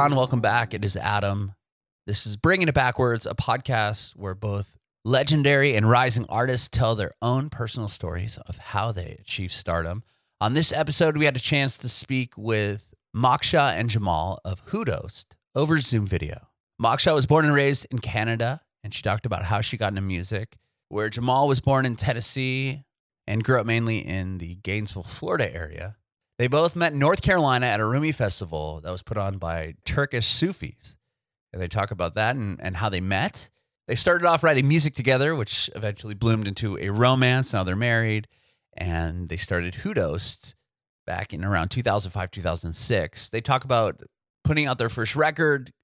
Ron. Mm. Welcome back. It is Adam. This is Bringing It Backwards, a podcast where both legendary and rising artists tell their own personal stories of how they achieve stardom. On this episode, we had a chance to speak with Moksha and Jemal of HuDost over Zoom video. Moksha was born and raised in Canada, and she talked about how she got into music, where Jemal was born in Tennessee and grew up mainly in the Gainesville, Florida area. They both met in North Carolina at a Rumi festival that was put on by Turkish Sufis. And they talk about that and, and how they met. They started off writing music together, which eventually bloomed into a romance. Now they're married and they started HuDost back in around 2005, 2006. They talk about putting out their first record,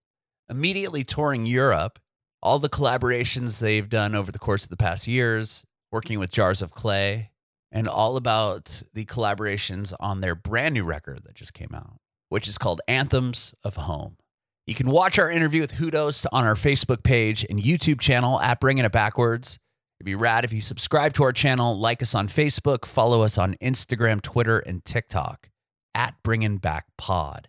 immediately touring Europe, all the collaborations they've done over the course of the past years, working with Jars of Clay, and all about the collaborations on their brand new record that just came out, which is called Anthems of Home. You can watch our interview with HuDost on our Facebook page and YouTube channel at Bringing It Backwards. It'd be rad if you subscribe to our channel, like us on Facebook, follow us on Instagram, Twitter, and TikTok at Bringing Back Pod.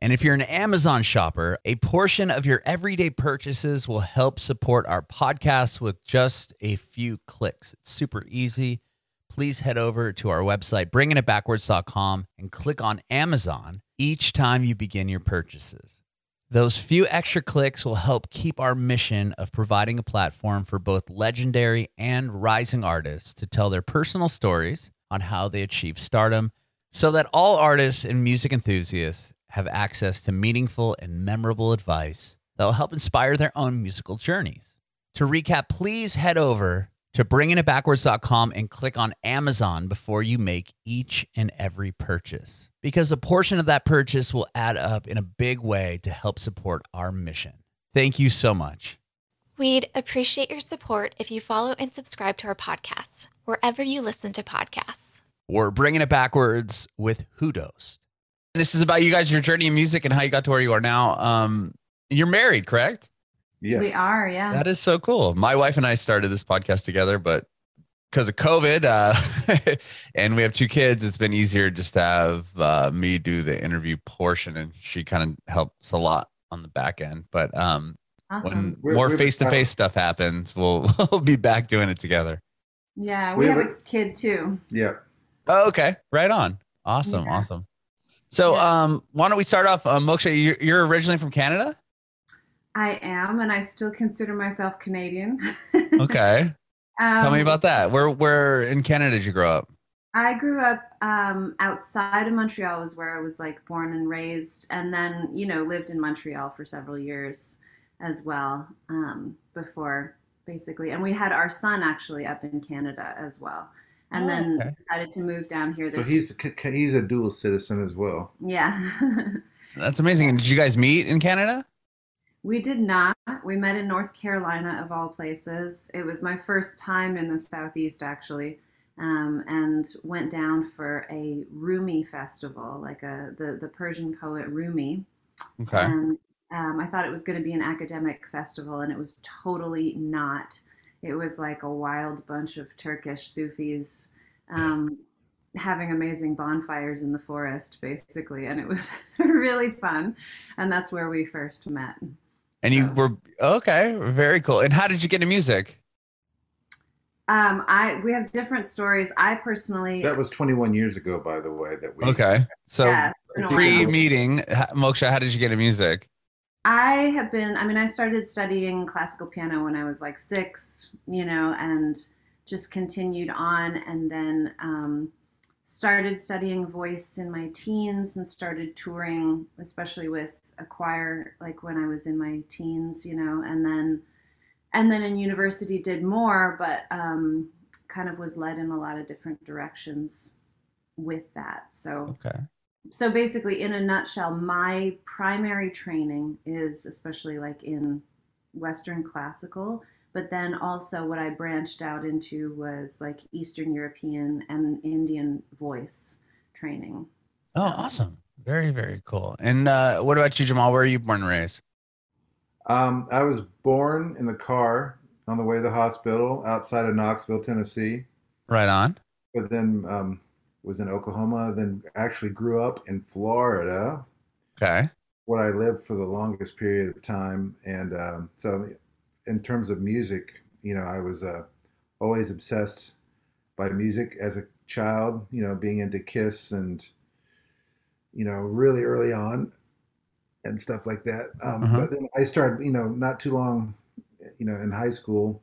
And if you're an Amazon shopper, a portion of your everyday purchases will help support our podcast with just a few clicks. It's super easy. Please head over to our website, bringingitbackwards.com, and click on Amazon each time you begin your purchases. Those few extra clicks will help keep our mission of providing a platform for both legendary and rising artists to tell their personal stories on how they achieve stardom so that all artists and music enthusiasts have access to meaningful and memorable advice that will help inspire their own musical journeys. To recap, please head over to bringingitbackwards.com and click on Amazon before you make each and every purchase because a portion of that purchase will add up in a big way to help support our mission. Thank you so much. We'd appreciate your support if you follow and subscribe to our podcast wherever you listen to podcasts. We're bringing it backwards with HuDost. This is about you guys, your journey in music, and how you got to where you are now. Um, you're married, correct? Yes. We are, yeah. That is so cool. My wife and I started this podcast together, but because of COVID uh, and we have two kids, it's been easier just to have uh, me do the interview portion, and she kind of helps a lot on the back end. But um, awesome. when We're- more face to face stuff happens, we'll we'll be back doing it together. yeah, we we have have a kid too. Yeah. Oh, okay, right on. Awesome, Yeah. awesome. So, Yeah. um, why don't we start off? Um, Moksha, you're, you're originally from Canada. I am, and I still consider myself Canadian. Okay, tell me Um, about that. Where where in Canada did you grow up? I grew up um, outside of Montreal, was where I was like born and raised, and then you know lived in Montreal for several years as well um, before basically. And we had our son actually up in Canada as well, and Oh, then okay. decided to move down here. So he's a c- c- he's a dual citizen as well. yeah. That's amazing. And did you guys meet in Canada? We did not. We met in North Carolina, of all places. It was my first time in the Southeast, actually, um, and went down for a Rumi festival, like a the, the Persian poet Rumi. Okay. And um, I thought it was going to be an academic festival, and it was totally not. It was like a wild bunch of Turkish Sufis um, having amazing bonfires in the forest, basically, and it was really fun. And that's where we first met. And you So- were okay, very cool. And how did you get into music? Um, I we have different stories. I personally, That was 21 years ago, by the way. That we. Okay, so yeah, it's been a while. pre-meeting, Moksha, how did you get into music? I have been, I mean, I started studying classical piano when I was like six, you know, and just continued on and then um, started studying voice in my teens and started touring, especially with a choir, like when I was in my teens, you know, and then, and then in university did more, but um, kind of was led in a lot of different directions with that. So, Okay. so basically in a nutshell my primary training is especially like in western classical but then also what i branched out into was like eastern european and indian voice training Oh, awesome. Very, very cool. And uh, what about you, Jemal? Where are you born and raised? Um, I was born in the car on the way to the hospital outside of Knoxville, Tennessee, Right on. but then um, was in Oklahoma. Then actually grew up in Florida. Okay. what I lived for the longest period of time. And um, so, in terms of music, you know, I was uh, always obsessed by music as a child. You know, being into Kiss and you know, really early on and stuff like that. Um, Uh-huh. But then I started, you know, not too long, you know, in high school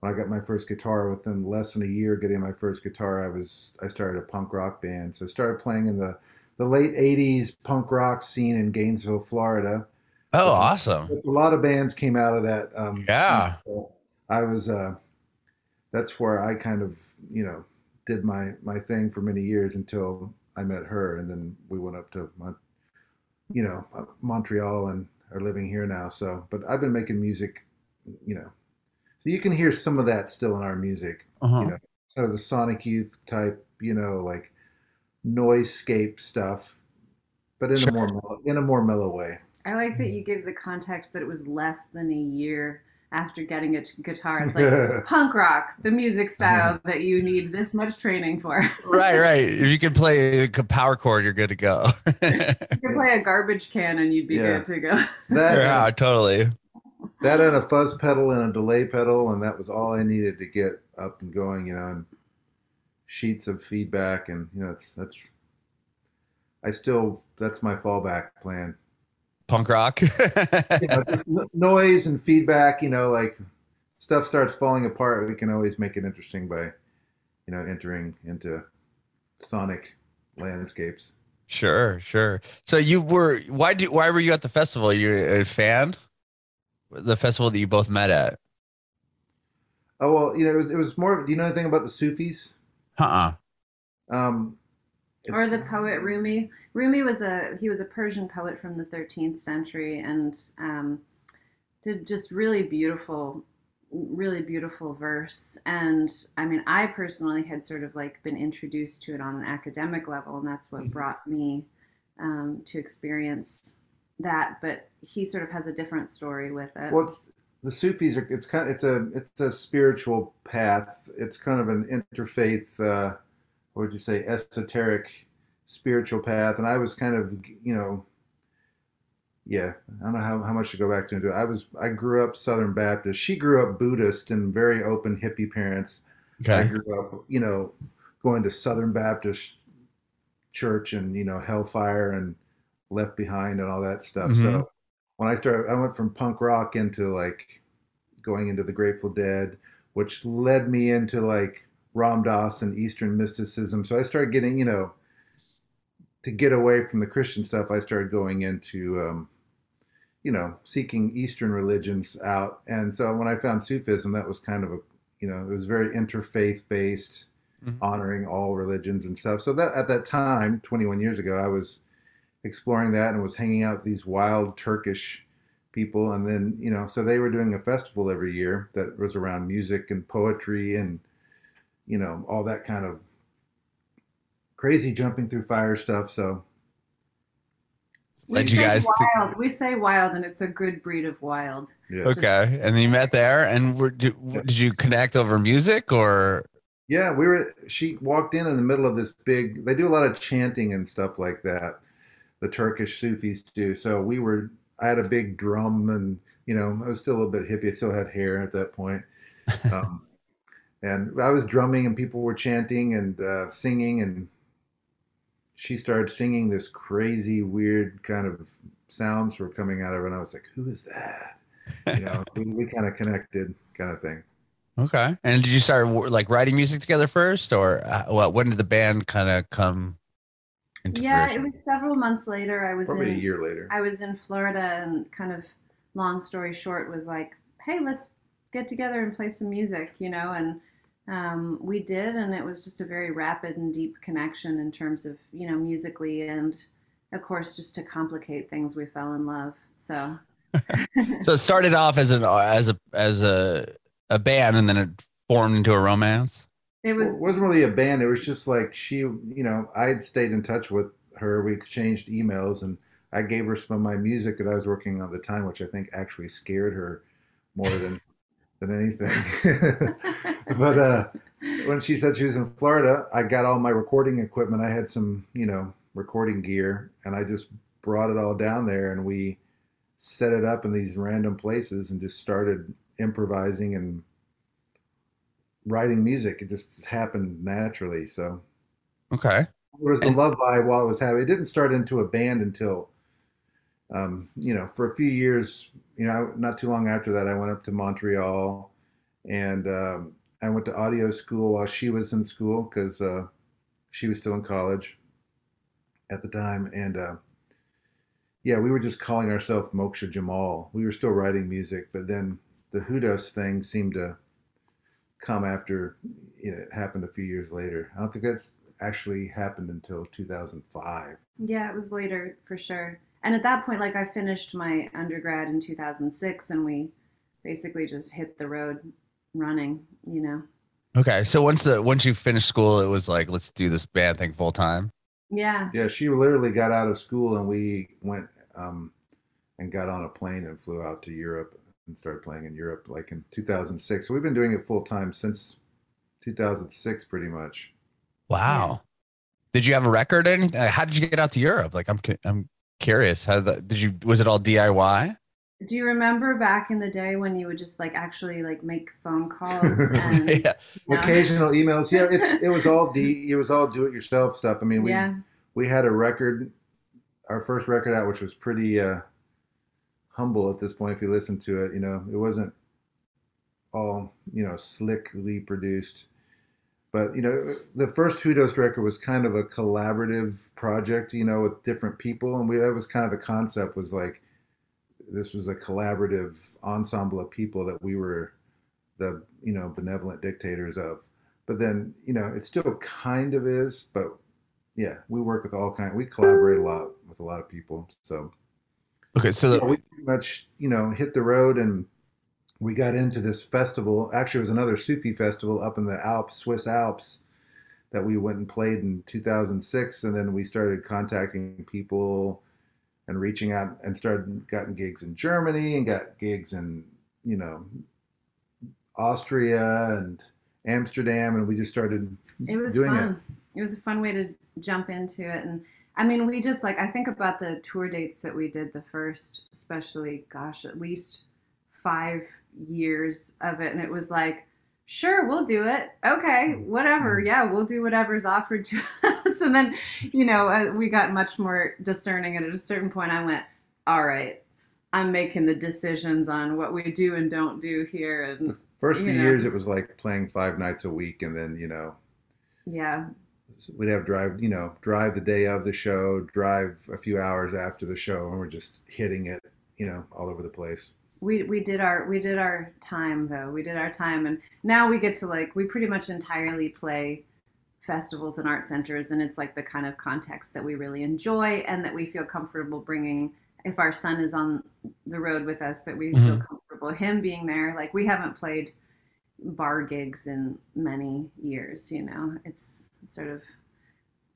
when I got my first guitar. Within less than a year getting my first guitar, I was I started a punk rock band. So I started playing in the the late '80s punk rock scene in Gainesville, Florida. Oh, awesome. A lot of bands came out of that. Um, Yeah. So I was. Uh, that's where I kind of, you know, did my my thing for many years until I met her, and then we went up to, Mon- you know, uh, Montreal and are living here now. So, but I've been making music, you know, so you can hear some of that still in our music, Uh-huh. you know, sort of the Sonic Youth type, you know, like noisescape stuff, but in Sure. a more mellow, in a more mellow way. I like that you give the context that it was less than a year after getting a guitar. It's like punk rock, the music uh-huh. style that you need this much training for. right, right. If you can play a power chord, you're good to go. You could play a garbage can and you'd be Yeah. good to go. that yeah, totally. that and a fuzz pedal and a delay pedal, and that was all I needed to get up and going, you know, and sheets of feedback, and you know, it's that's. I still that's my fallback plan. Punk rock. You know, just noise and feedback, you know, like stuff starts falling apart. We can always make it interesting by, you know, entering into sonic landscapes. Sure, sure. So you were why do why were you at the festival? You're a fan? The festival that you both met at. Oh well, you know, it was it was more. Do you know anything about the Sufis? Uh-uh. Um, or the poet Rumi. Rumi was a he was a Persian poet from the 13th century and um, did just really beautiful, really beautiful verse. And I mean, I personally had sort of like been introduced to it on an academic level, and that's what brought me um, to experience that. But he sort of has a different story with it. Well, the Sufis are. It's kind. of, It's a. It's a spiritual path. It's kind of an interfaith. Uh, what would you say? Esoteric, spiritual path. And I was kind of, you know. Yeah, I don't know how, how much to go back to into it. I was. I grew up Southern Baptist. She grew up Buddhist and very open hippie parents. I grew up, you know, going to Southern Baptist church and you know Hellfire and Left Behind and all that stuff. Mhm. So when I started, I went from punk rock into like going into the Grateful Dead, which led me into like Ram Dass and Eastern mysticism. So I started getting, you know, to get away from the Christian stuff, I started going into, um, you know, seeking Eastern religions out. And so when I found Sufism, that was kind of a, you know, it was very interfaith based, Mhm. honoring all religions and stuff. So that at that time, 21 years ago, I was exploring that and was hanging out with these wild Turkish people. And then, you know, so they were doing a festival every year that was around music and poetry and, you know, all that kind of crazy jumping through fire stuff. So we Led you say guys to- we say wild, and it's a good breed of wild. yeah. Okay. And then you met there and were, did, did you connect over music or Yeah, we were. She walked in in the middle of this big. They do a lot of chanting and stuff like that. The Turkish Sufis do. So we were. I had a big drum, and you know, I was still a little bit hippie. I still had hair at that point, um, and I was drumming, and people were chanting and uh, singing, and she started singing this crazy, weird kind of sounds were coming out of her, and I was like, "Who is that?" You know, we, we kind of connected, kind of thing. Okay. And did you start like writing music together first or uh, well, when did the band kind of come into Yeah, fruition? it was several months later. I was Probably a year later. I was in Florida and kind of long story short was like, hey, let's get together and play some music, you know, and um, we did, and it was just a very rapid and deep connection in terms of you know musically and of course just to complicate things we fell in love. So So it started off as an as a as a a band and then it formed into a romance. it was Well, it wasn't really a band. It was just like she, you know, I had stayed in touch with her. We exchanged emails, and I gave her some of my music that I was working on at the time, which I think actually scared her more than than anything. but uh, when she said she was in Florida, I got all my recording equipment. I had some, you know, recording gear, and I just brought it all down there and we set it up in these random places and just started improvising and writing music. It just happened naturally. So Okay. there was the And- love vibe while it was happening. It didn't start into a band until, um, you know, for a few years. You know, not too long after that, I went up to Montreal, and um, I went to audio school while she was in school because uh, she was still in college at the time, and uh, yeah, we were just calling ourselves Moksha Jemal. We were still writing music, but then the HuDost thing seemed to come after you know, it happened a few years later. I don't think that's actually happened until 2005. Yeah, it was later for sure. And at that point, like I finished my undergrad in 2006, and we basically just hit the road running. You know. Okay. So once the once you finished school, it was like let's do this band thing full time. Yeah. Yeah, she literally got out of school and we went um, and got on a plane and flew out to Europe and started playing in Europe like in 2006. So we've been doing it full time since 2006, pretty much. Wow. Did you have a record or anything? How did you get out to Europe? Like I'm I'm curious. How the, did you was it all DIY? Do you remember back in the day when you would just like actually like make phone calls and yeah. you know? Occasional emails. Yeah, it's it was all D. It was all do it yourself stuff. I mean, we yeah. we had a record, our first record out, which was pretty uh, humble at this point. If you listen to it, you know, it wasn't all you know slickly produced, but you know, the first HuDost record was kind of a collaborative project, you know, with different people, and we that was kind of the concept was like this was a collaborative ensemble of people that we were the you know benevolent dictators of. But then you know, it still kind of is, but yeah, we work with all kind. We collaborate a lot with a lot of people. So Okay. So we pretty much you know hit the road and we got into this festival. Actually, it was another Sufi festival up in the Alps, Swiss Alps, that we went and played in 2006. And then we started contacting people and reaching out and started gotten gigs in Germany and got gigs in you know Austria and Amsterdam, and we just started It was doing fun. It. was a fun way to jump into it. And I mean, we just like, I think about the tour dates that we did the first, especially, gosh, at least five years of it. And it was like, sure, we'll do it. Okay, whatever. Yeah, we'll do whatever's offered to us. And then, you know, uh, we got much more discerning. And at a certain point, I went, all right, I'm making the decisions on what we do and don't do here. And the First few know. years, it was like playing five nights a week, and then you know yeah, we'd have drive, you know, drive the day of the show, drive a few hours after the show, and we're just hitting it, you know, all over the place. We we did our we did our time though. We did our time and now we get to like we pretty much entirely play festivals and art centers and it's like the kind of context that we really enjoy and that we feel comfortable bringing. If our son is on the road with us that we feel mm-hmm. comfortable him being there. Like we haven't played bar gigs in many years you know? It's sort of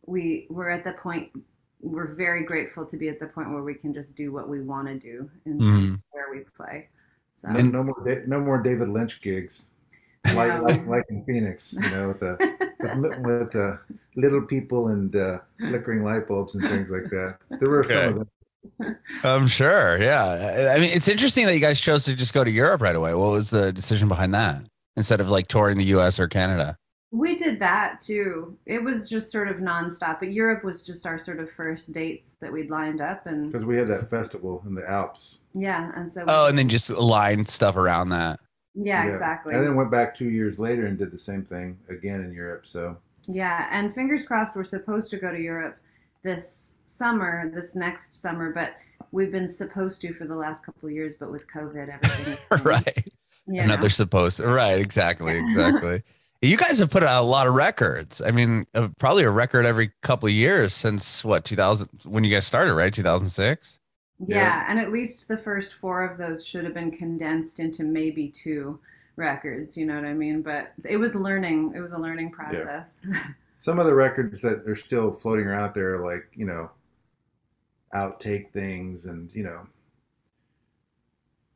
we we're at the point we're very grateful to be at the point where we can just do what we want to do in mm-hmm. of where we play so No, no more, no more David Lynch gigs, like like, like in Phoenix, you know, with the with, li- with uh, little people and uh, flickering light bulbs and things like that. There were some of them. I'm sure. Yeah. I I mean, it's interesting that you guys chose to just go to Europe right away. What was the decision behind that instead of like touring the US or Canada? We did that too. It was just sort of nonstop. But Europe was just our sort of first dates that we'd lined up, and because we had that festival in the Alps. yeah, and so we Oh, and then just align stuff around that. yeah, exactly. And then went back two years later and did the same thing again in Europe. So Yeah, and fingers crossed we're supposed to go to Europe this summer, this next summer, but we've been supposed to for the last couple of years, but with COVID, everything. right. you Another supposed. Right. Exactly. Exactly. You guys have put out a lot of records. I mean, uh, probably a record every couple of years since what 2000 when you guys started, right? 2006. Yeah, Yeah. and at least the first four of those should have been condensed into maybe two records. You know what I mean? But it was learning. It was a learning process. some of the records that are still floating around out there, are like you know, outtake things, and you know,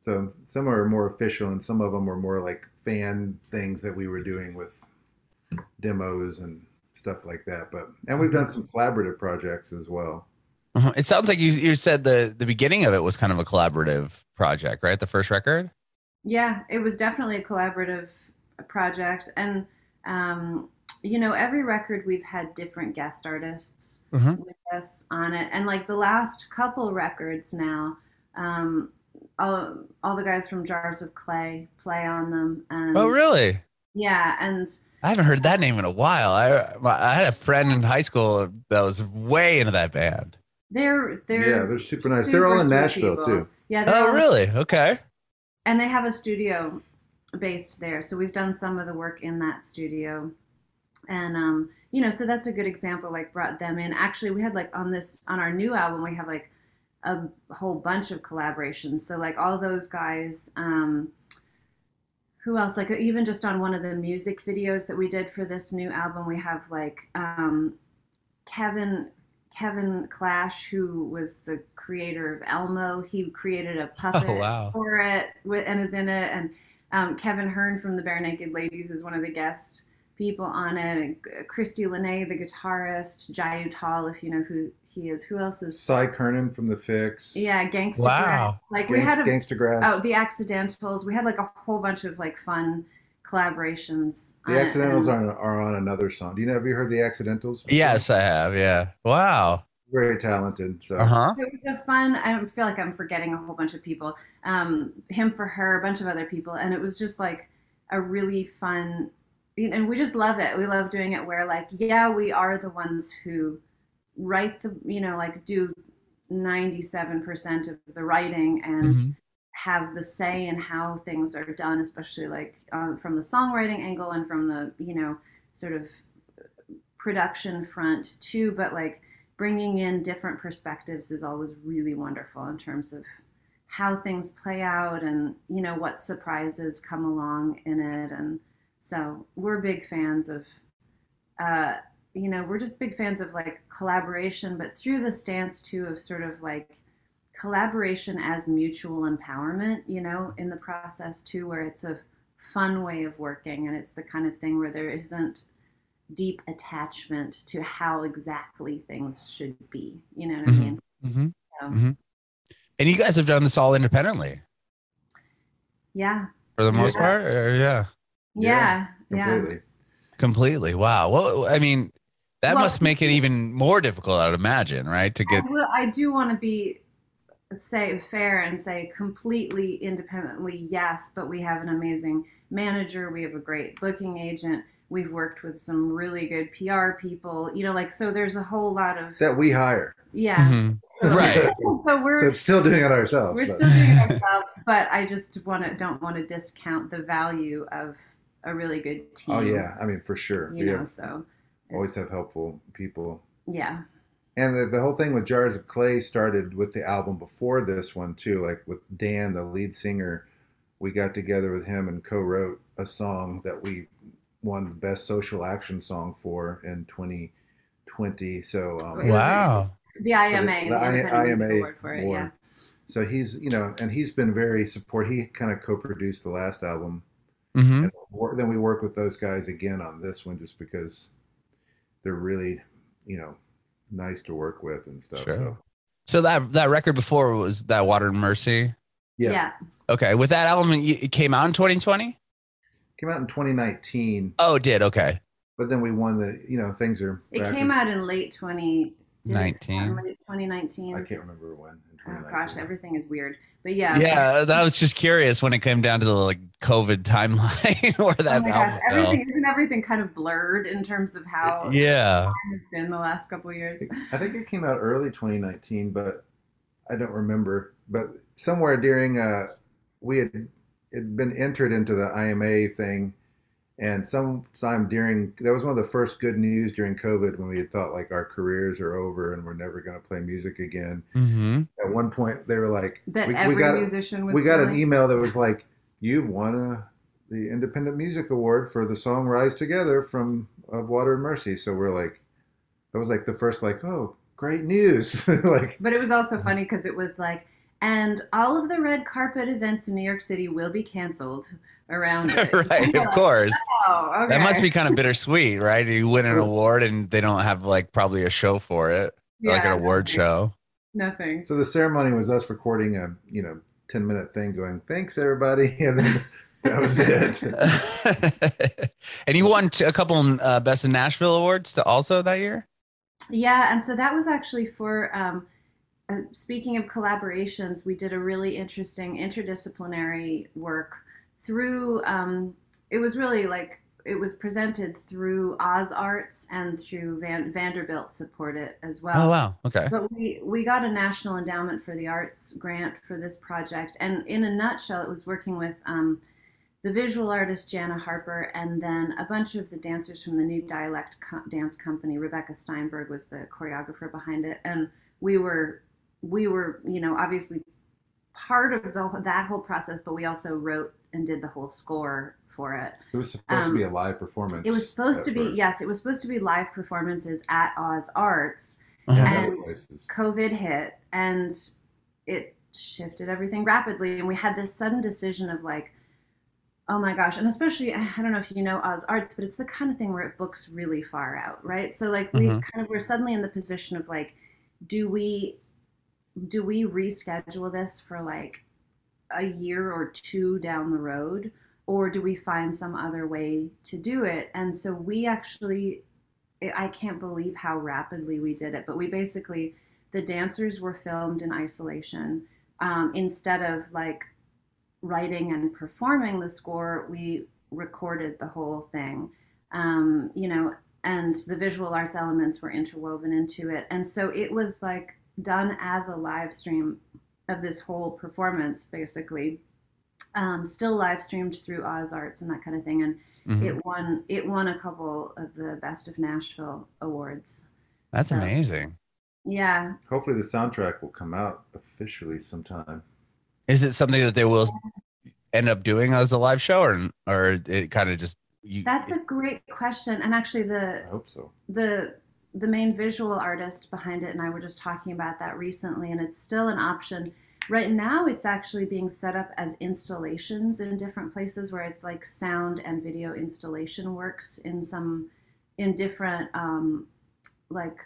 so some are more official, and some of them are more like fan things that we were doing with demos and stuff like that. But and we've done some collaborative projects as well. Uh-huh. It sounds like you you said the the beginning of it was kind of a collaborative project, right? The first record. Yeah, it was definitely a collaborative project, and um, you know, every record we've had different guest artists Mhm. with us on it, and like the last couple records now, um, all all the guys from Jars of Clay play on them. And, Oh, really? Yeah, and I haven't heard that name in a while. I I had a friend in high school that was way into that band. they're they're yeah, they're super nice. They're all in Nashville people. too. Yeah. Oh, all- really? Okay. and they have a studio based there so we've done some of the work in that studio and um you know so that's a good example like brought them in actually we had like on this on our new album we have like a whole bunch of collaborations. So like all those guys um who else? Like even just on one of the music videos that we did for this new album we have like um kevin kevin clash who was the creator of elmo. He created a puppet Oh, wow. for it with, and is in it. And um, kevin hearn from the Barenaked Ladies is one of the guest people on it christy Lene, the guitarist Jai Uttal if you know who he is who else is Cy Curnin from the Fixx. yeah gangsta Wow. Grass. like we had a Gangstagrass. Oh, the accidentals. We had like a whole bunch of like fun collaborations. the on Accidentals and- are, are on another song. Do you know? Have you heard the Accidentals? before? Yes, I have. Yeah. Wow. Very talented. So Uh huh. It was a fun. I feel like I'm forgetting a whole bunch of people. Um, him for her, a bunch of other people, and it was just like a really fun. And we just love it. We love doing it. Where like, yeah, we are the ones who write the, you know, like do 97% of the writing and. Mhm. have the say in how things are done, especially like um, from the songwriting angle and from the you know sort of production front too. But like bringing in different perspectives is always really wonderful in terms of how things play out and you know what surprises come along in it. And so we're big fans of. Uh, you know, we're just big fans of like collaboration, but through the stance too of sort of like collaboration as mutual empowerment, you know, in the process too, where it's a fun way of working and it's the kind of thing where there isn't deep attachment to how exactly things should be. You know what Mhm. I mean? Mm-hmm. So, Mhm. And you guys have done this all independently yeah. for the most Yeah. part. Or, yeah. Yeah. Yeah. completely. Completely. Wow. Well, I mean, that Well- must make it even more difficult, I'd imagine, right? To get. I, I do want to be say fair and say completely independently yes but we have an amazing manager we have a great booking agent we've worked with some really good pr people you know like so there's a whole lot of That we hire. yeah Mhm. so, Right. so So we're it's still doing it ourselves. we're but- still doing it ourselves but i just want to don't want to discount the value of a really good team Oh yeah, I mean for sure. you we know have, so always have helpful people. yeah And the, the whole thing with Jars of Clay started with the album before this one too. Like with Dan, the lead singer, we got together with him and co-wrote a song that we won the best social action song for in 2020. So um, Wow. the ima the the, I- Independent Music IMA award for it award. yeah so he's you know, and he's been very support. He kind of co-produced the last album. Hmm And wor- then we work with those guys again on this one just because they're really, you know, nice to work with and stuff. Sure. So So that that record before was that Water and Mercy. yeah. yeah Okay, with that album, it came out in 2020. came out in 2019, Oh, it did okay. but then we won the, you know, things are. It came in- out in late 20, did it come out 19. late 2019. I can't remember when. In Oh 2019. gosh, everything is weird. But yeah. Yeah, that was just curious when it came down to the like COVID timeline where Oh that my album gosh, fell. everything isn't everything kind of blurred in terms of how Yeah. it's been the last couple of years. I think it came out early 2019, but I don't remember. But somewhere during, uh, we had had been entered into the IMA thing, and sometime during that was one of the first good news during COVID when we had thought like our careers are over and we're never going to play music again. hmm At one point, they were like, That we, every we got musician was. we got an email that was like, you've won a, the Independent Music Award for the song "Rise Together" from of Water and Mercy. So we're like, that was like the first like, oh, great news! like, But it was also funny because it was like, and all of the red carpet events in New York City will be canceled around it. right, of course. Oh, okay. That must be kind of bittersweet, right? You win an award and they don't have like probably a show for it, like an Yeah. award show. Nothing. So the ceremony was us recording a you know ten minute thing, going thanks everybody, and then that was it. and you won a couple uh, Best in Nashville awards to also that year. Yeah, and so that was actually for. Um, uh, speaking of collaborations, we did a really interesting interdisciplinary work through. Um, it was really like it was presented through Oz Arts and through Van, Vanderbilt supported as well. Oh wow, okay. But we we got a National Endowment for the Arts grant for this project, and in a nutshell, it was working with. Um, the visual artist Jana Harper, and then a bunch of the dancers from the New Dialect Co- Dance Company. Rebecca Steinberg was the choreographer behind it, and we were we were you know obviously part of the that whole process, but we also wrote and did the whole score for it. It was supposed Um, to be a live performance. It was supposed to be first. yes, it was supposed to be live performances at Oz Arts. And Uh-huh. and. COVID hit and it shifted everything rapidly. And we had this sudden decision of like, oh my gosh. And especially, I don't know if you know Oz Arts, but it's the kind of thing where it books really far out, right? So like we Mhm. kind of were suddenly in the position of like, do we do we reschedule this for like a year or two down the road? Or do we find some other way to do it? And so we actually I can't believe how rapidly we did it. But we basically, the dancers were filmed in isolation. Um, instead of like writing and performing the score, we recorded the whole thing. Um, you know, and the visual arts elements were interwoven into it. And so it was like done as a live stream of this whole performance, basically. Um, still live streamed through Oz Arts and that kind of thing. And Mhm. it won it won a couple of the best of Nashville awards. That's so- amazing. Yeah, Hopefully, the soundtrack will come out officially sometime. Is it something that they will end up doing as a live show, or or it kind of just you? that's a great question. And actually, the I hope so. the the main visual artist behind it and I were just talking about that recently, and it's still an option. Right now, it's actually being set up as installations in different places where it's like sound and video installation works in some in different um, like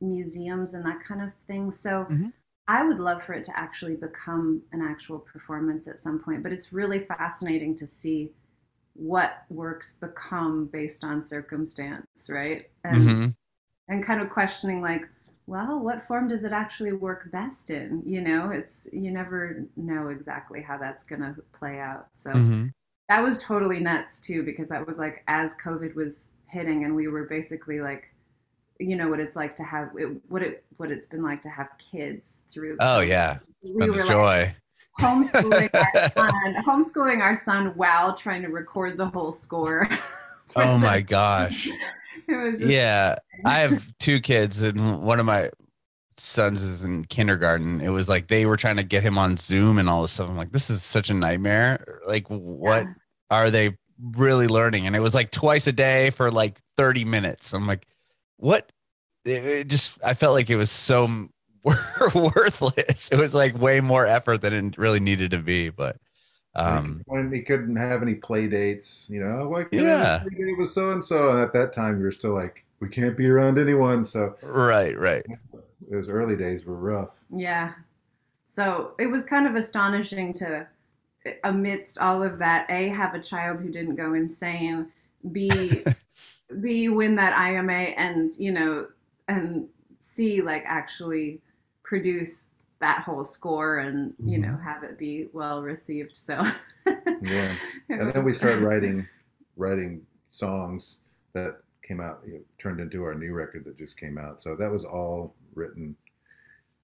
museums and that kind of thing. So Mhm. I would love for it to actually become an actual performance at some point, but it's really fascinating to see what works become based on circumstance, right? And Mhm. And kind of questioning like, well, what form does it actually work best in? You know, it's you never know exactly how that's going to play out. So Mhm. that was totally nuts too because that was like as covid was hitting and we were basically like you know what it's like to have it, what it what it's been like to have kids through Oh yeah, we were the like joy. homeschooling our son homeschooling our son while trying to record the whole score oh my gosh. just, Yeah, I have two kids, and one of my sons is in kindergarten. It was like they were trying to get him on Zoom and all this stuff. I'm like, this is such a nightmare. Like, what yeah. are they really learning? And it was like twice a day for like 30 minutes. I'm like, what? It, it just, I felt like it was so worthless. It was like way more effort than it really needed to be. But, um, when he couldn't have any play dates, you know, why can't Yeah. I play date with so and so? And at that time, you were still like, we can't be around anyone. So right, right. those early days were rough. Yeah. So it was kind of astonishing to, amidst all of that, A, have a child who didn't go insane, B, B, win that IMA, and, you know, and C, like actually produce that whole score and, you know, mm-hmm. have it be well received. So, Yeah. it And then we started writing, writing songs that came out, you know, turned into our new record that just came out. So that was all written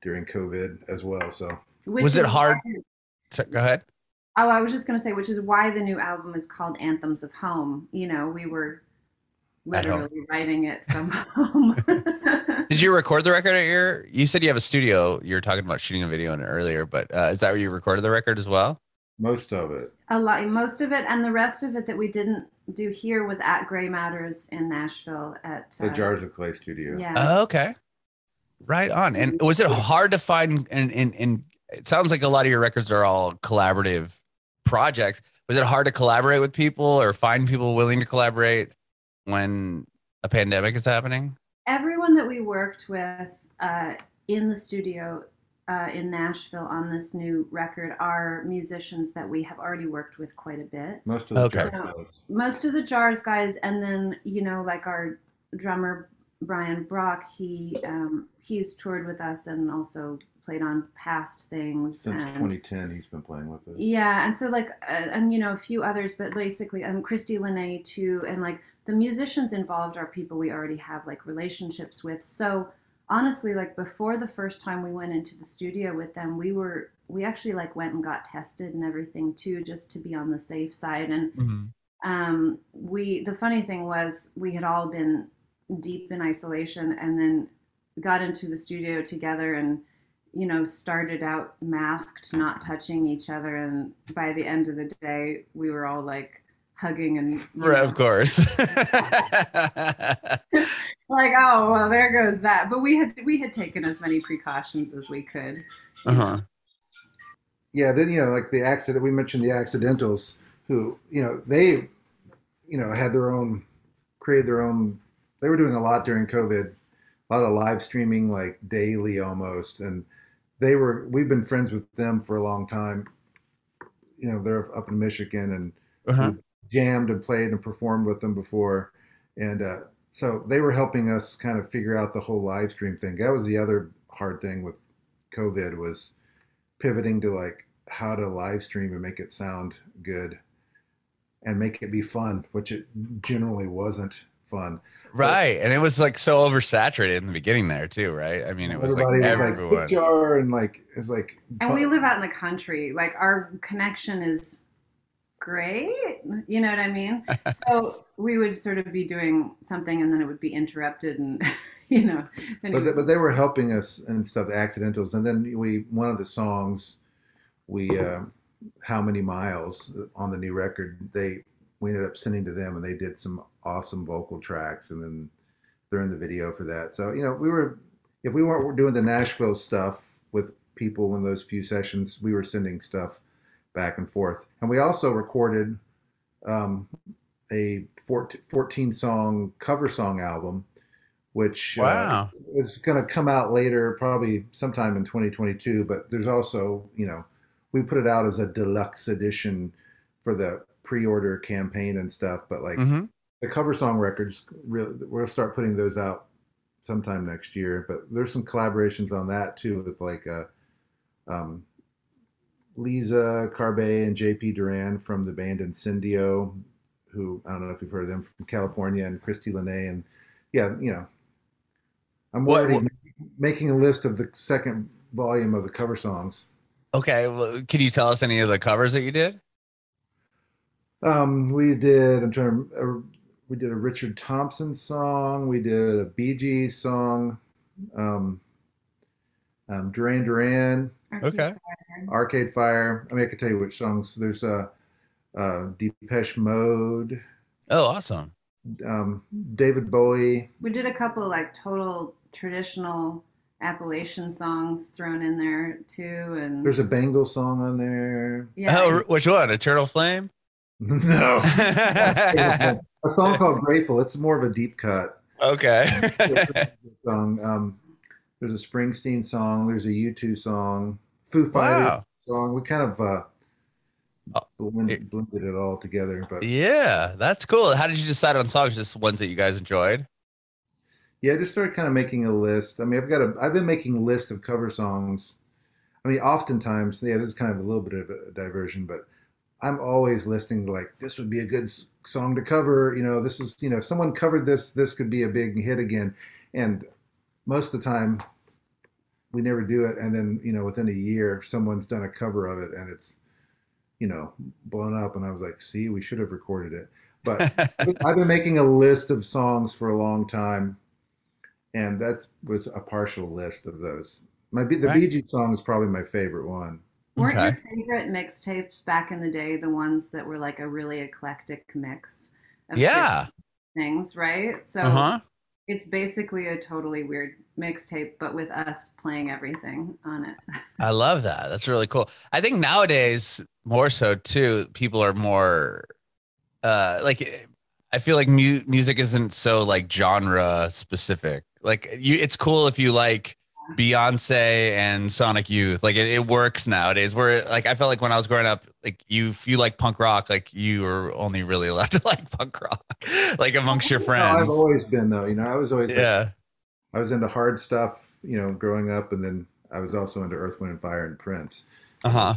during COVID as well. So which Was it hard- why- So, go ahead. Oh, I was just going to say, which is why the new album is called Anthems of Home. You know, we were At home. Literally writing it from home. Did you record the record at your? You said you have a studio. You were talking about shooting a video in it earlier, but uh, is that where you recorded the record as well? most of it. a lot, most of it, and the rest of it that we didn't do here was at Gray Matters in Nashville at The uh, Jars of Clay studio. Yeah, Oh, okay, right on. And was it hard to find? And and and it sounds like a lot of your records are all collaborative projects. Was it hard to collaborate with people or find people willing to collaborate when a pandemic is happening? everyone that we worked with uh, in the studio uh, in Nashville on this new record are musicians that we have already worked with quite a bit. Most of the Okay. jazz guys. Most of the Jars guys, and then you know, like our drummer Brian Brock, he um, he's toured with us and also played on past things. Since and, 2010, he's been playing with us. Yeah, and so like, uh, and you know, a few others, but basically, um, Christy Lene too, and like the musicians involved are people we already have like relationships with. So honestly, like before the first time we went into the studio with them, we were we actually like went and got tested and everything too, just to be on the safe side. And Mhm. um, we the funny thing was we had all been deep in isolation and then got into the studio together and you know started out masked not touching each other and by the end of the day we were all like hugging and Right, know, of course. like oh well there goes that but we had we had taken as many precautions as we could uh-huh. yeah then you know like the accident we mentioned the accidentals who you know they you know had their own created their own they were doing a lot during covid a lot of live streaming like daily almost and they were we've been friends with them for a long time. You know they're up in michigan and Uh-huh. jammed and played and performed with them before. And uh, so they were helping us kind of figure out the whole live stream thing. That was the other hard thing with covid was pivoting to like how to live stream and make it sound good and make it be fun which it generally wasn't fun Right. And it was like so oversaturated in the beginning there too, right? I mean, it was like everybody was everyone. like jar and like it's like and we live out in the country like our connection is great you know what i mean so we would sort of be doing something and then it would be interrupted and you know and but, they, but they were helping us and stuff the accidentals and then we one of the songs we uh, how many miles on the new record they we ended up sending to them and they did some awesome vocal tracks and then they're in the video for that so you know we were if we weren't doing the nashville stuff with people in those few sessions we were sending stuff back and forth and we also recorded um, a 14, 14 song cover song album which uh, is going to come out later, probably sometime in 2022. But there's also, you know, we put it out as a deluxe edition for the pre-order campaign and stuff. But like Mhm. The cover song records, really, we'll start putting those out sometime next year. But there's some collaborations on that too with like uh, um, Lisa Carbe and JP Durand from the band Incendio, who I don't know if you've heard of them from California, and Christy Lene, and yeah, you know, I'm What- already what- making a list of the second volume of the cover songs. Okay. Well, can you tell us any of the covers that you did? Um, we did. I'm trying. To, uh, we did a Richard Thompson song. We did a Bee Gees song. Um, um, Duran Duran, Okay. Arcade Fire. I mean, I could tell you which songs. There's a uh, uh, Depeche Mode, Oh, awesome. um, David Bowie. we did a couple like total traditional appalachian songs thrown in there too and There's a Bangles song on there. yeah Oh, which one? Eternal Flame? no, okay. A song called Grateful. It's more of a deep cut. Okay. song. Um, there's a Springsteen song. There's a U2 song. Foo Fighters wow. song. We kind of uh, Oh, blended, it- blended it all together. But Yeah, that's cool. How did you decide on songs? Just ones that you guys enjoyed? yeah, I just started kind of making a list. I mean, I've got a. I've been making a list of cover songs. I mean, oftentimes, yeah, this is kind of a little bit of a diversion, but I'm always listing like this would be a good song to cover. You know, this is you know, if someone covered this, this could be a big hit again. And most of the time, we never do it. And then you know, within a year, someone's done a cover of it, and it's you know blown up. And I was like, see, we should have recorded it. But I've been making a list of songs for a long time, and that was a partial list of those. My the Right. Bee Gees song is probably my favorite one. Weren't Okay. your favorite mixtapes back in the day the ones that were like a really eclectic mix of yeah. things right so Uh huh. it's basically a totally weird mixtape but with us playing everything on it I love that. That's really cool. I think nowadays more so too. People are more uh like I feel like mu- music isn't so like genre specific. Like you, it's cool if you like Beyonce and Sonic Youth. Like it, it works nowadays. Where like I felt like when I was growing up, like you you like punk rock, like you were only really allowed to like punk rock, like amongst your friends. No, friends. I've always been though. You know, I was always like, yeah. I was into hard stuff. You know, growing up, and then I was also into Earth, Wind, and Fire and Prince. Uh huh.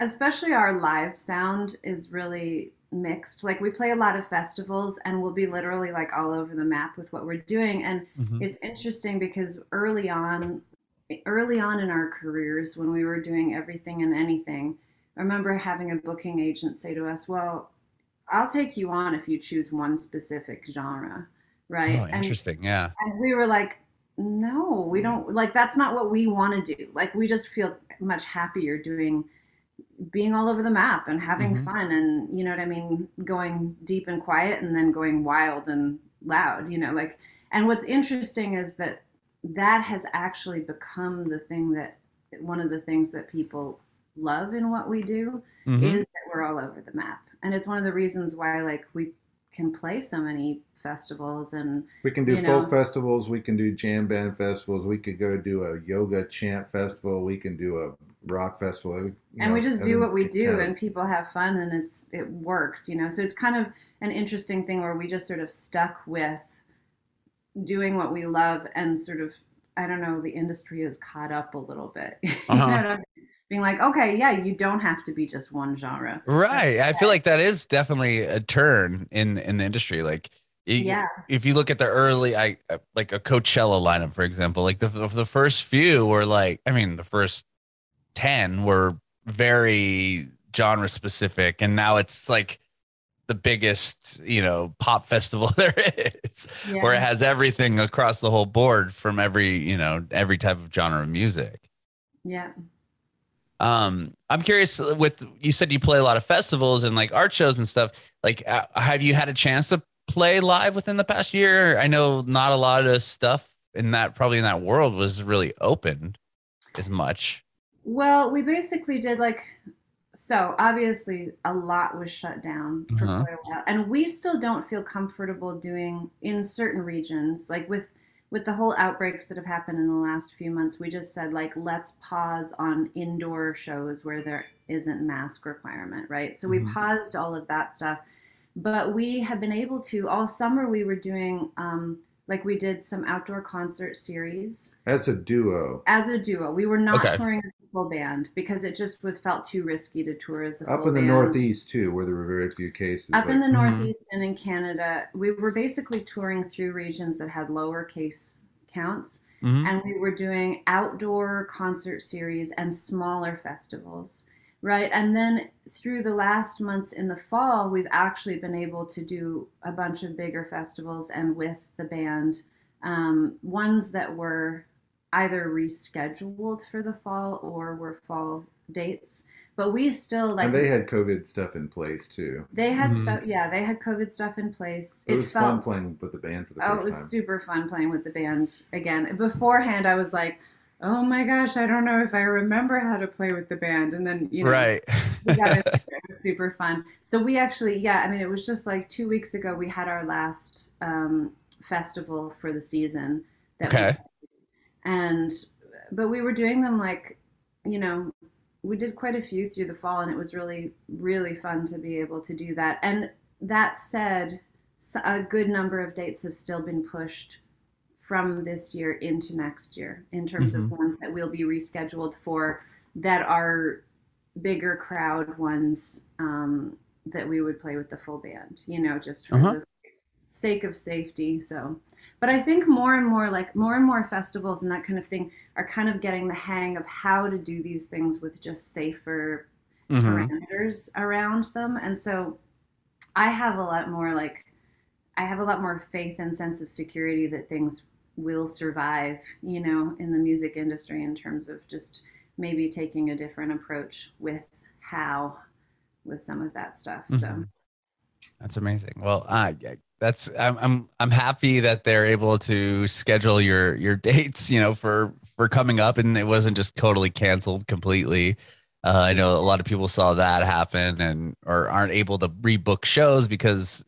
especially our live sound is really mixed like we play a lot of festivals and we'll be literally like all over the map with what we're doing and Mm-hmm. it's interesting because early on early on in our careers when we were doing everything and anything i remember having a booking agent say to us well i'll take you on if you choose one specific genre right Oh, And- interesting. Yeah. and we were like no we don't like that's not what we want to do like we just feel much happier doing being all over the map and having Mhm. fun and you know what i mean going deep and quiet and then going wild and loud you know like and what's interesting is that that has actually become the thing that one of the things that people love in what we do Mhm. is that we're all over the map and it's one of the reasons why like we can play so many festivals and We can do folk know. festivals. We can do jam band festivals. We could go do a yoga chant festival. We can do a rock festival. you and we just do what we do kind of- and people have fun and it's it works you know so it's kind of an interesting thing where we just sort of stuck with doing what we love and sort of i don't know the industry is caught up a little bit You know Uh-huh. what I mean? being like okay yeah you don't have to be just one genre Right. I feel like that is definitely a turn in in the industry. Like, y- yeah if you look at the early, I uh, like a Coachella lineup, for example, like the the first few were like, I mean, the first ten were very genre specific, and now it's like the biggest, you know, pop festival there is, yeah. where it has everything across the whole board from every, you know, every type of genre of music. yeah Um, I'm curious with you said you play a lot of festivals and like art shows and stuff. Like, uh, have you had a chance to play live within the past year? I know not a lot of stuff in that probably in that world was really open as much. Well, we basically did like so obviously a lot was shut down for Uh-huh. quite a while. And we still don't feel comfortable doing in certain regions, like with with the whole outbreaks that have happened in the last few months, we just said like let's pause on indoor shows where there isn't mask requirement, right? So we Mhm. paused all of that stuff. But we have been able to all summer we were doing um like we did some outdoor concert series as a duo. as a duo. We were not Okay. touring as a full band because it just was felt too risky to tour as a Up full in the band. Northeast too, where there were very few cases. Up in like- the Mhm. Northeast and in Canada, we were basically touring through regions that had lower case counts, Mhm. and we were doing outdoor concert series and smaller festivals, right? And then through the last months in the fall, we've actually been able to do a bunch of bigger festivals and with the band, um, ones that were either rescheduled for the fall or were fall dates. But we still like and they had COVID stuff in place too. they had Mhm. stuff. Yeah, they had COVID stuff in place. It, was fun playing with the band for the Oh, first it was time. super fun playing with the band again. Beforehand, I was like, "Oh my gosh, I don't know if I remember how to play with the band." And then you know, right. we got it. It was super fun. So we actually, yeah, I mean, it was just like two weeks ago. We had our last um, festival for the season. That we Okay. And but we were doing them like, you know, we did quite a few through the fall, and it was really, really fun to be able to do that. And that said, a good number of dates have still been pushed from this year into next year in terms of ones that will be rescheduled for that are bigger crowd ones um, that we would play with the full band, you know, just for Uh-huh. the sake of safety. So, but I think more and more, like more and more festivals and that kind of thing, are kind of getting the hang of how to do these things with just safer Mhm. parameters around them. And so I have a lot more like I have a lot more faith and sense of security that things will survive, you know, in the music industry in terms of just maybe taking a different approach with how with some of that stuff. So Mhm. That's amazing. Well, uh, that's I'm I'm I'm happy that they're able to schedule your your dates, you know, for for coming up, and it wasn't just totally canceled completely. Uh, I know a lot of people saw that happen and or aren't able to rebook shows because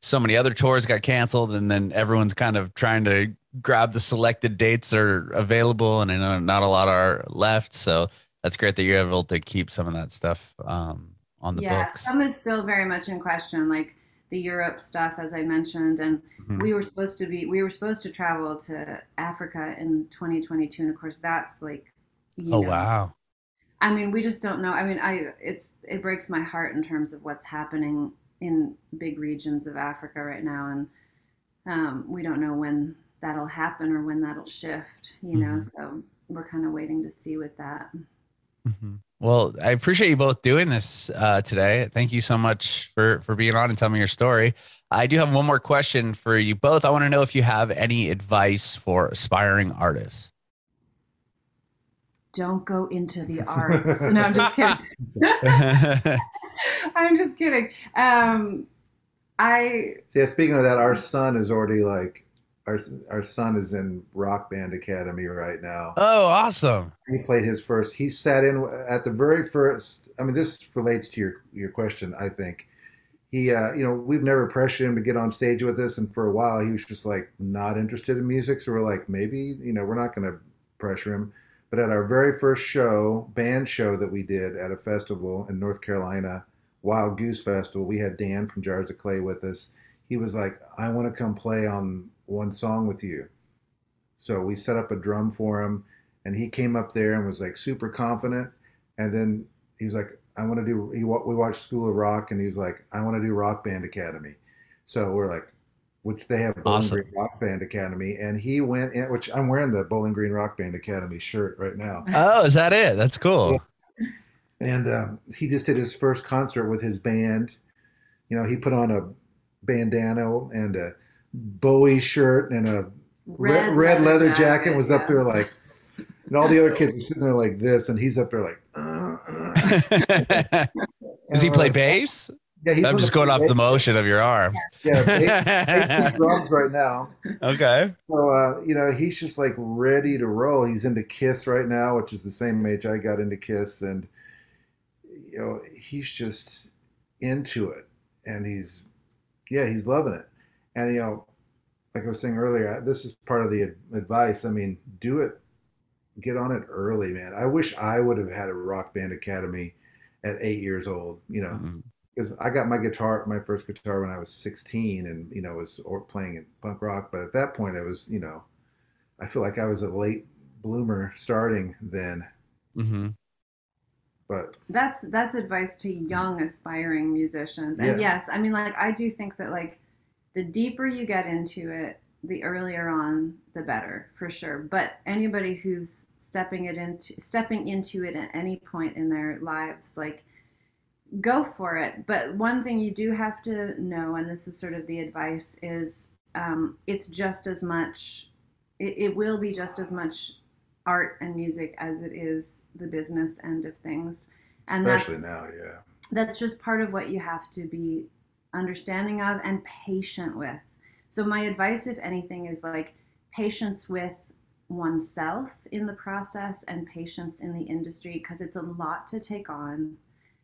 so many other tours got canceled, and then everyone's kind of trying to grab the selected dates are available, and I know not a lot are left. So that's great that you're able to keep some of that stuff um, on the yeah, books. some is still very much in question, like the Europe stuff, as I mentioned, and Mhm. we were supposed to be we were supposed to travel to Africa in 2022, and of course that's like, you oh know, wow. I mean, we just don't know. I mean, I it's it breaks my heart in terms of what's happening in big regions of Africa right now, and um, we don't know when that'll happen or when that'll shift. You know, Mhm. so we're kind of waiting to see with that. Mhm. Well, I appreciate you both doing this uh, today. Thank you so much for for being on and telling me your story. I do have one more question for you both. I want to know if you have any advice for aspiring artists. Don't go into the arts. no, I'm just kidding. I'm just kidding. Um, I yeah, speaking of that, our son is already like our our son is in Rock Band Academy right now. oh, awesome. He played his first. He sat in at the very first. I mean, this relates to your your question. I think he, uh, you know, we've never pressured him to get on stage with us, and for a while he was just like not interested in music. So we're like, maybe you know, we're not going to pressure him. But at our very first show, band show that we did at a festival in North Carolina, Wild Goose Festival, we had Dan from Jars of Clay with us. He was like, I want to come play on one song with you. So we set up a drum for him, and he came up there and was like super confident. And then he was like, I want to do. He we watched School of Rock, and he was like, I want to do Rock Band Academy. So we're like, which they have Bowling Awesome. Green Rock Band Academy, and he went in. Which I'm wearing the Bowling Green Rock Band Academy shirt right now. Oh, is that it? That's cool. and um, he just did his first concert with his band. You know, he put on a bandana and a Bowie shirt and a red, red, leather, jacket, was up there like, and all the other kids were sitting there like this, and he's up there like. Uh, uh. Does he play like, bass? Yeah, he's I'm just going play off the motion of your arms. Yeah, bass, bass drums right now. okay. So uh, you know, he's just like ready to roll. He's into Kiss right now, which is the same age I got into Kiss, and you know, he's just into it, and he's yeah, he's loving it. And you know, like I was saying earlier, this is part of the advice. I mean, do it, get on it early, man. I wish I would have had a rock band academy at eight years old. You know, because I got my guitar, my first guitar when I was 16, and you know was playing in punk rock. But at that point, I was, you know, I feel like I was a late bloomer starting then. Mhm. But that's that's advice to young aspiring musicians and Yeah. yes i mean like i do think that like the deeper you get into it the earlier on the better for sure. But anybody who's stepping it into stepping into it at any point in their lives like go for it. But one thing you do have to know and this is sort of the advice is um, it's just as much it, it will be just as much art and music as it is the business end of things. And especially that's now, yeah. that's just part of what you have to be understanding of and patient with. So my advice if anything is like patience with oneself in the process and patience in the industry because it's a lot to take on.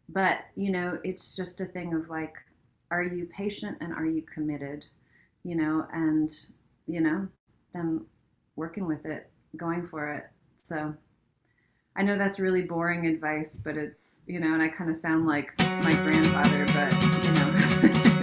But you know it's just a thing of like are you patient and are you committed you know? And you know then working with it going for it. So i know that's really boring advice but it's you know and i kind of sound like my grandfather but you know